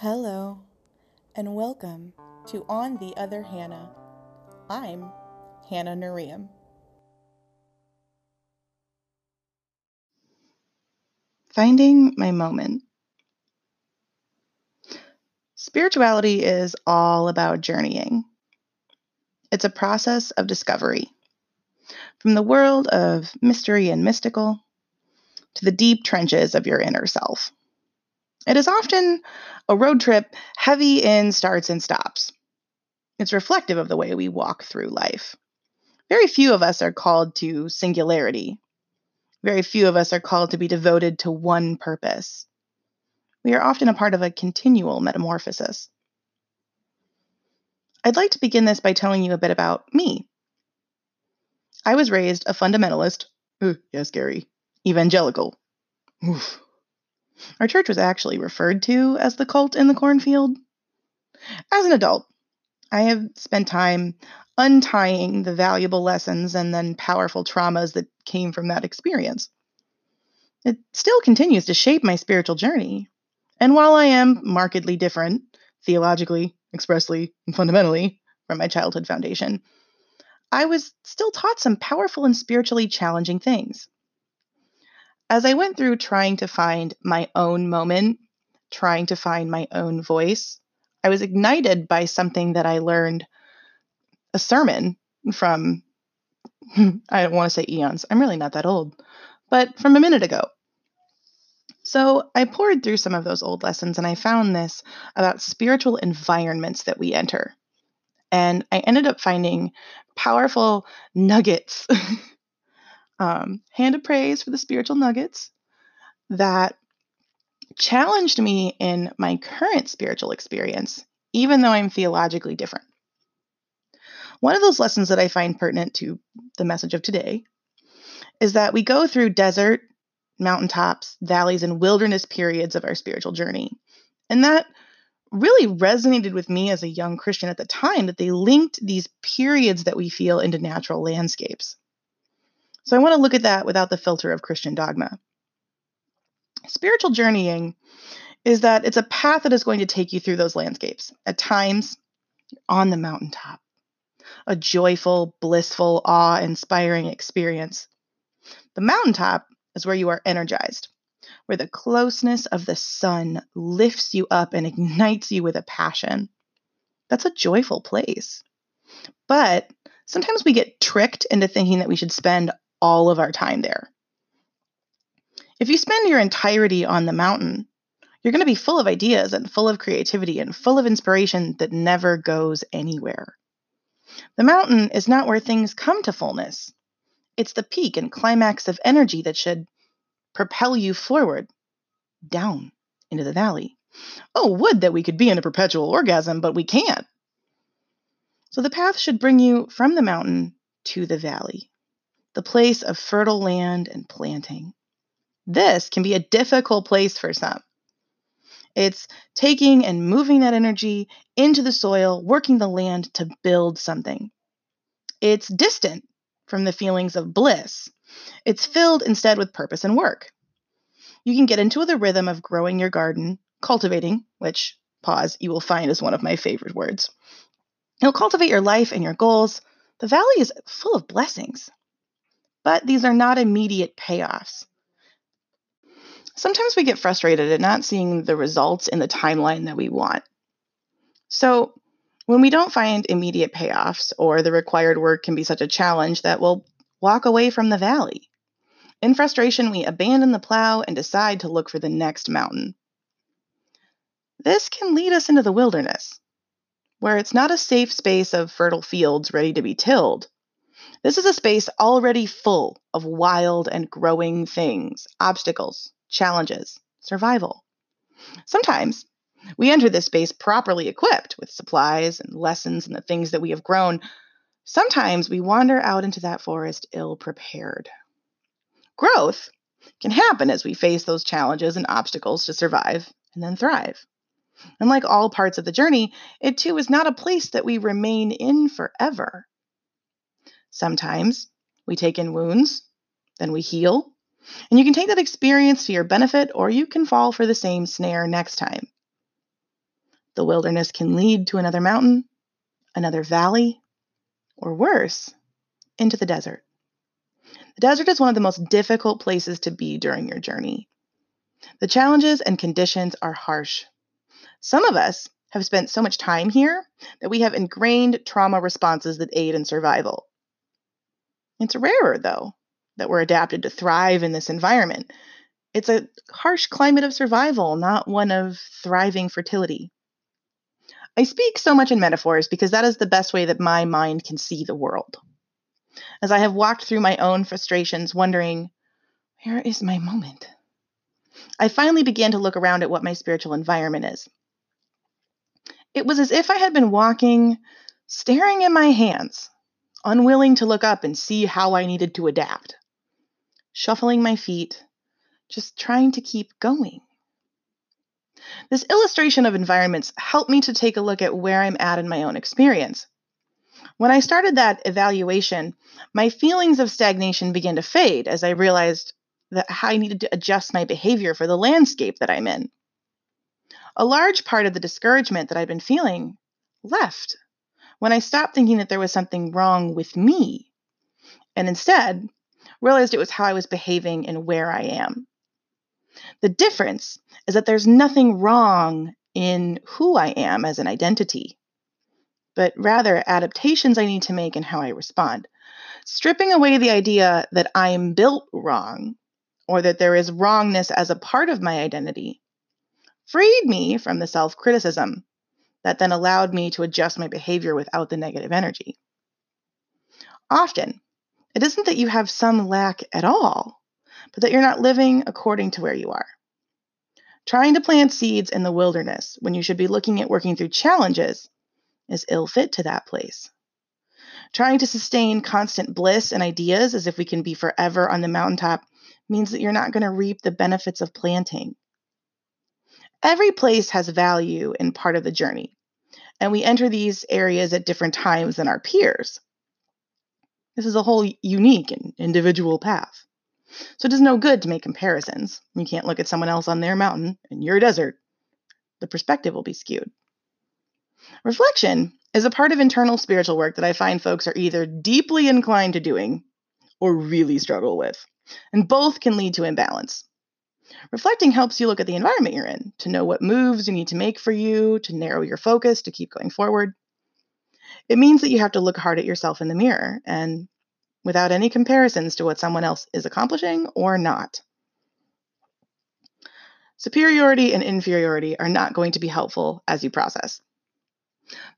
Hello, and welcome to On the Other Hannah. I'm Hannah Nariam. Finding my moment. Spirituality is all about journeying. It's a process of discovery. From the world of mystery and mystical to the deep trenches of your inner self. It is often a road trip heavy in starts and stops. It's reflective of the way we walk through life. Very few of us are called to singularity. Very few of us are called to be devoted to one purpose. We are often a part of a continual metamorphosis. I'd like to begin this by telling you a bit about me. I was raised a fundamentalist, uh, ooh, yes, Gary, evangelical. Oof. Our church was actually referred to as the cult in the cornfield. As an adult, I have spent time untying the valuable lessons and then powerful traumas that came from that experience. It still continues to shape my spiritual journey. And while I am markedly different, theologically, expressly, and fundamentally, from my childhood foundation, I was still taught some powerful and spiritually challenging things. As I went through trying to find my own moment, trying to find my own voice, I was ignited by something that I learned a sermon from, I don't want to say eons, I'm really not that old, but from a minute ago. So I poured through some of those old lessons and I found this about spiritual environments that we enter. And I ended up finding powerful nuggets um, hand of praise for the spiritual nuggets that challenged me in my current spiritual experience, even though I'm theologically different. One of those lessons that I find pertinent to the message of today is that we go through desert, mountaintops, valleys, and wilderness periods of our spiritual journey. And that really resonated with me as a young Christian at the time that they linked these periods that we feel into natural landscapes. So I want to look at that without the filter of Christian dogma. Spiritual journeying is that it's a path that is going to take you through those landscapes. At times, on the mountaintop, a joyful, blissful, awe inspiring experience. The mountaintop is where you are energized, where the closeness of the sun lifts you up and ignites you with a passion. That's a joyful place. But sometimes we get tricked into thinking that we should spend all of our time there. If you spend your entirety on the mountain, you're going to be full of ideas and full of creativity and full of inspiration that never goes anywhere. The mountain is not where things come to fullness. It's the peak and climax of energy that should propel you forward, down into the valley. Oh, would that we could be in a perpetual orgasm, but we can't. So the path should bring you from the mountain to the valley the place of fertile land and planting. This can be a difficult place for some. It's taking and moving that energy into the soil, working the land to build something. It's distant from the feelings of bliss. It's filled instead with purpose and work. You can get into the rhythm of growing your garden, cultivating, which, pause, you will find is one of my favorite words. You'll cultivate your life and your goals. The valley is full of blessings but these are not immediate payoffs. Sometimes we get frustrated at not seeing the results in the timeline that we want. So, when we don't find immediate payoffs or the required work can be such a challenge that we'll walk away from the valley. In frustration, we abandon the plow and decide to look for the next mountain. This can lead us into the wilderness, where it's not a safe space of fertile fields ready to be tilled, this is a space already full of wild and growing things, obstacles, challenges, survival. Sometimes we enter this space properly equipped with supplies and lessons and the things that we have grown. Sometimes we wander out into that forest ill prepared. Growth can happen as we face those challenges and obstacles to survive and then thrive. And like all parts of the journey, it too is not a place that we remain in forever. Sometimes we take in wounds, then we heal, and you can take that experience to your benefit or you can fall for the same snare next time. the wilderness can lead to another mountain, another valley, or worse, into the desert. The desert is one of the most difficult places to be during your journey. The challenges and conditions are harsh. Some of us have spent so much time here that we have ingrained trauma responses that aid in survival. It's rarer, though, that we're adapted to thrive in this environment. It's a harsh climate of survival, not one of thriving fertility. I speak so much in metaphors because that is the best way that my mind can see the world. As I have walked through my own frustrations, wondering, where is my moment? I finally began to look around at what my spiritual environment is. It was as if I had been walking, staring at my hands, unwilling to look up and see how I needed to adapt, shuffling my feet, just trying to keep going. This illustration of environments helped me to take a look at where I'm at in my own experience. When I started that evaluation, my feelings of stagnation began to fade as I realized that how I needed to adjust my behavior for the landscape that I'm in. A large part of the discouragement that I'd been feeling left when I stopped thinking that there was something wrong with me and instead realized it was how I was behaving and where I am. The difference is that there's nothing wrong in who I am as an identity, but rather adaptations I need to make in how I respond. Stripping away the idea that I am built wrong or that there is wrongness as a part of my identity freed me from the self criticism that then allowed me to adjust my behavior without the negative energy. Often, it isn't that you have some lack at all, but that you're not living according to where you are. Trying to plant seeds in the wilderness when you should be looking at working through challenges is ill fit to that place. Trying to sustain constant bliss and ideas as if we can be forever on the mountaintop means that you're not going to reap the benefits of planting. Every place has value in part of the journey, and we enter these areas at different times than our peers. This is a whole unique and individual path. So it is no good to make comparisons. You can't look at someone else on their mountain and your desert. The perspective will be skewed. Reflection is a part of internal spiritual work that I find folks are either deeply inclined to doing or really struggle with, and both can lead to imbalance. Reflecting helps you look at the environment you're in, to know what moves you need to make for you, to narrow your focus, to keep going forward. It means that you have to look hard at yourself in the mirror and without any comparisons to what someone else is accomplishing or not. Superiority and inferiority are not going to be helpful as you process.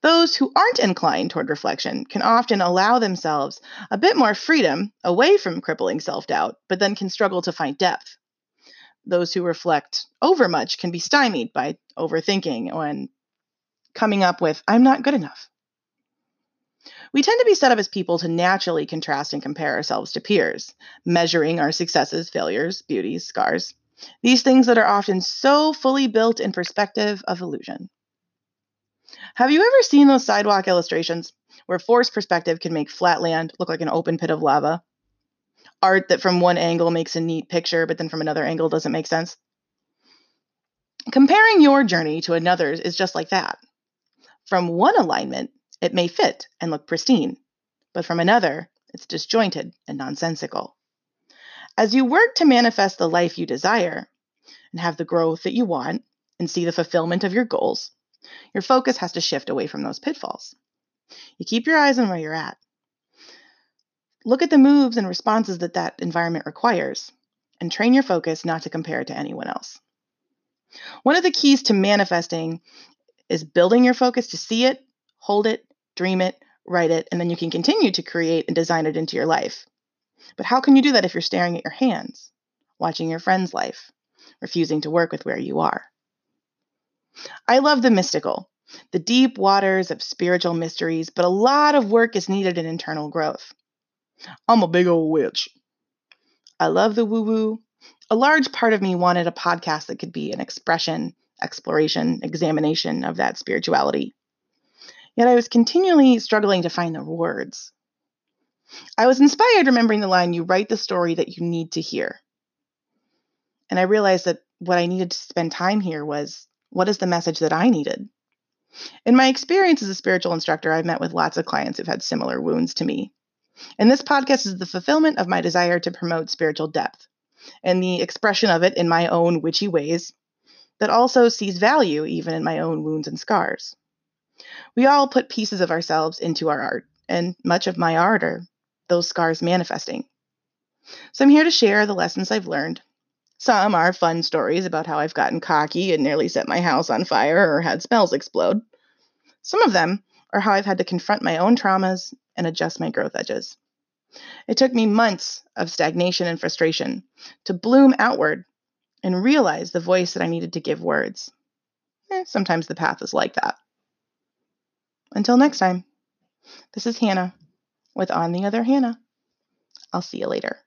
Those who aren't inclined toward reflection can often allow themselves a bit more freedom away from crippling self doubt, but then can struggle to find depth. Those who reflect overmuch can be stymied by overthinking and coming up with, I'm not good enough. We tend to be set up as people to naturally contrast and compare ourselves to peers, measuring our successes, failures, beauties, scars. These things that are often so fully built in perspective of illusion. Have you ever seen those sidewalk illustrations where forced perspective can make flat land look like an open pit of lava? Art that from one angle makes a neat picture, but then from another angle doesn't make sense? Comparing your journey to another's is just like that. From one alignment, it may fit and look pristine, but from another, it's disjointed and nonsensical. As you work to manifest the life you desire and have the growth that you want and see the fulfillment of your goals, your focus has to shift away from those pitfalls. You keep your eyes on where you're at. Look at the moves and responses that that environment requires and train your focus not to compare it to anyone else. One of the keys to manifesting is building your focus to see it, hold it, dream it, write it, and then you can continue to create and design it into your life. But how can you do that if you're staring at your hands, watching your friend's life, refusing to work with where you are? I love the mystical, the deep waters of spiritual mysteries, but a lot of work is needed in internal growth. I'm a big old witch. I love the woo woo. A large part of me wanted a podcast that could be an expression, exploration, examination of that spirituality. Yet I was continually struggling to find the words. I was inspired remembering the line, You write the story that you need to hear. And I realized that what I needed to spend time here was what is the message that I needed? In my experience as a spiritual instructor, I've met with lots of clients who've had similar wounds to me. And this podcast is the fulfillment of my desire to promote spiritual depth and the expression of it in my own witchy ways that also sees value even in my own wounds and scars. We all put pieces of ourselves into our art, and much of my art are those scars manifesting. So I'm here to share the lessons I've learned. Some are fun stories about how I've gotten cocky and nearly set my house on fire or had spells explode. Some of them are how I've had to confront my own traumas and adjust my growth edges. It took me months of stagnation and frustration to bloom outward and realize the voice that I needed to give words. Eh, sometimes the path is like that. Until next time, this is Hannah with On the Other Hannah. I'll see you later.